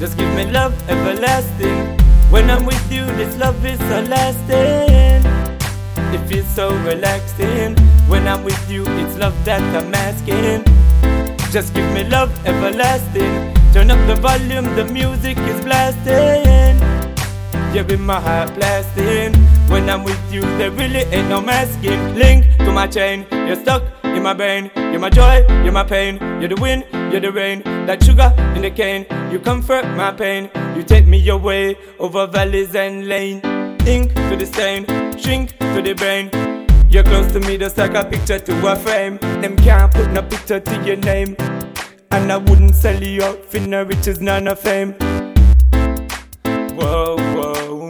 love everlasting. When I'm with you, this love is so lasting. It feels so relaxing. When I'm with you, it's love that I'm asking. Just give me love everlasting. Turn up the volume, the music is blasting. You be my heart blasting. When I'm with you, there really ain't no masking. Link to my chain, you're stuck you're my brain, you're my joy, you're my pain. You're the wind, you're the rain, that sugar in the cane. You comfort my pain, you take me away over valleys and lanes. Ink to the stain, shrink to the brain. You're close to me just like a picture to a frame. Them can't put no picture to your name. And I wouldn't sell you out for no riches, none of fame. Whoa, whoa,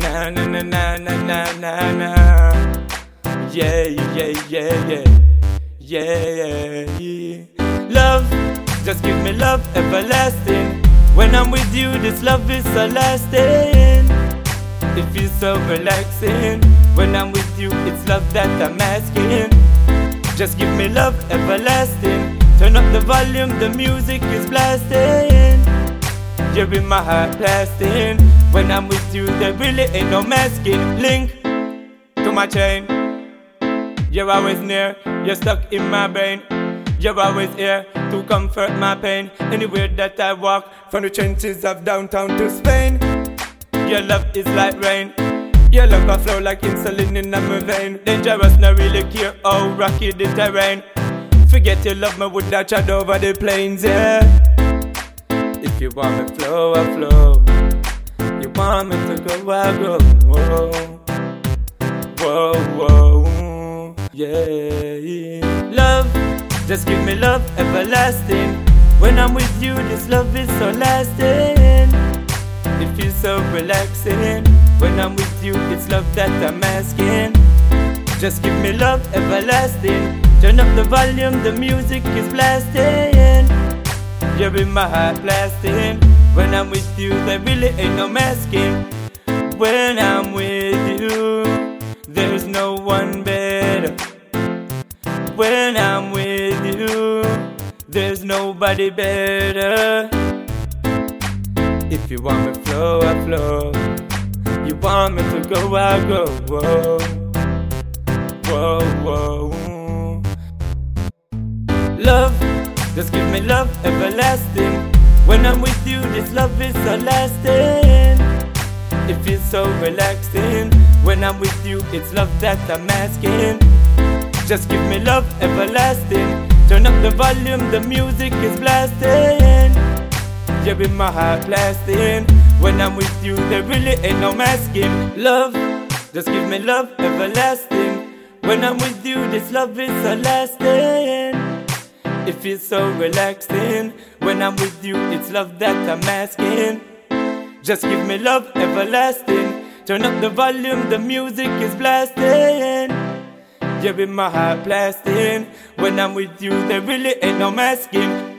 na na na na na na na. Yeah, yeah, yeah, yeah, yeah, yeah. Love, just give me love everlasting. When I'm with you, this love is so lasting. It feels so relaxing. When I'm with you, it's love that I'm asking. Just give me love everlasting. Turn up the volume, the music is blasting. You're in my heart blasting. When I'm with you, there really ain't no masking. Link to my chain. You're always near, you're stuck in my brain. You're always here to comfort my pain. Anywhere that I walk, from the trenches of downtown to Spain. Your love is like rain. Your love can flow like insulin in my vein. Dangerous, not really care how rocky the terrain. Forget your love, me would that chat over the plains, yeah. If you want me flow, I flow. You want me to go, I go. Whoa, whoa, whoa, yeah. Love, just give me love everlasting. When I'm with you, this love is so lasting. It feels so relaxing. When I'm with you, it's love that I'm asking. Just give me love everlasting. Turn up the volume, the music is blasting. You're in my heart blasting. When I'm with you, there really ain't no masking. When I'm with you, there's no one better. When I'm with you, there's nobody better. If you want me flow, I flow. You want me to go, I go. Whoa, whoa, whoa. Love, just give me love everlasting. When I'm with you, this love is so lasting. It feels so relaxing. When I'm with you, it's love that I'm asking. Just give me love everlasting. Turn up the volume, the music is blasting. You're in my heart blasting. When I'm with you, there really ain't no masking. Love, just give me love everlasting. When I'm with you, this love is so lasting. It feels so relaxing. When I'm with you, it's love that I'm asking. Just give me love everlasting. Turn up the volume, the music is blasting. You're in my heart blasting. When I'm with you, there really ain't no masking.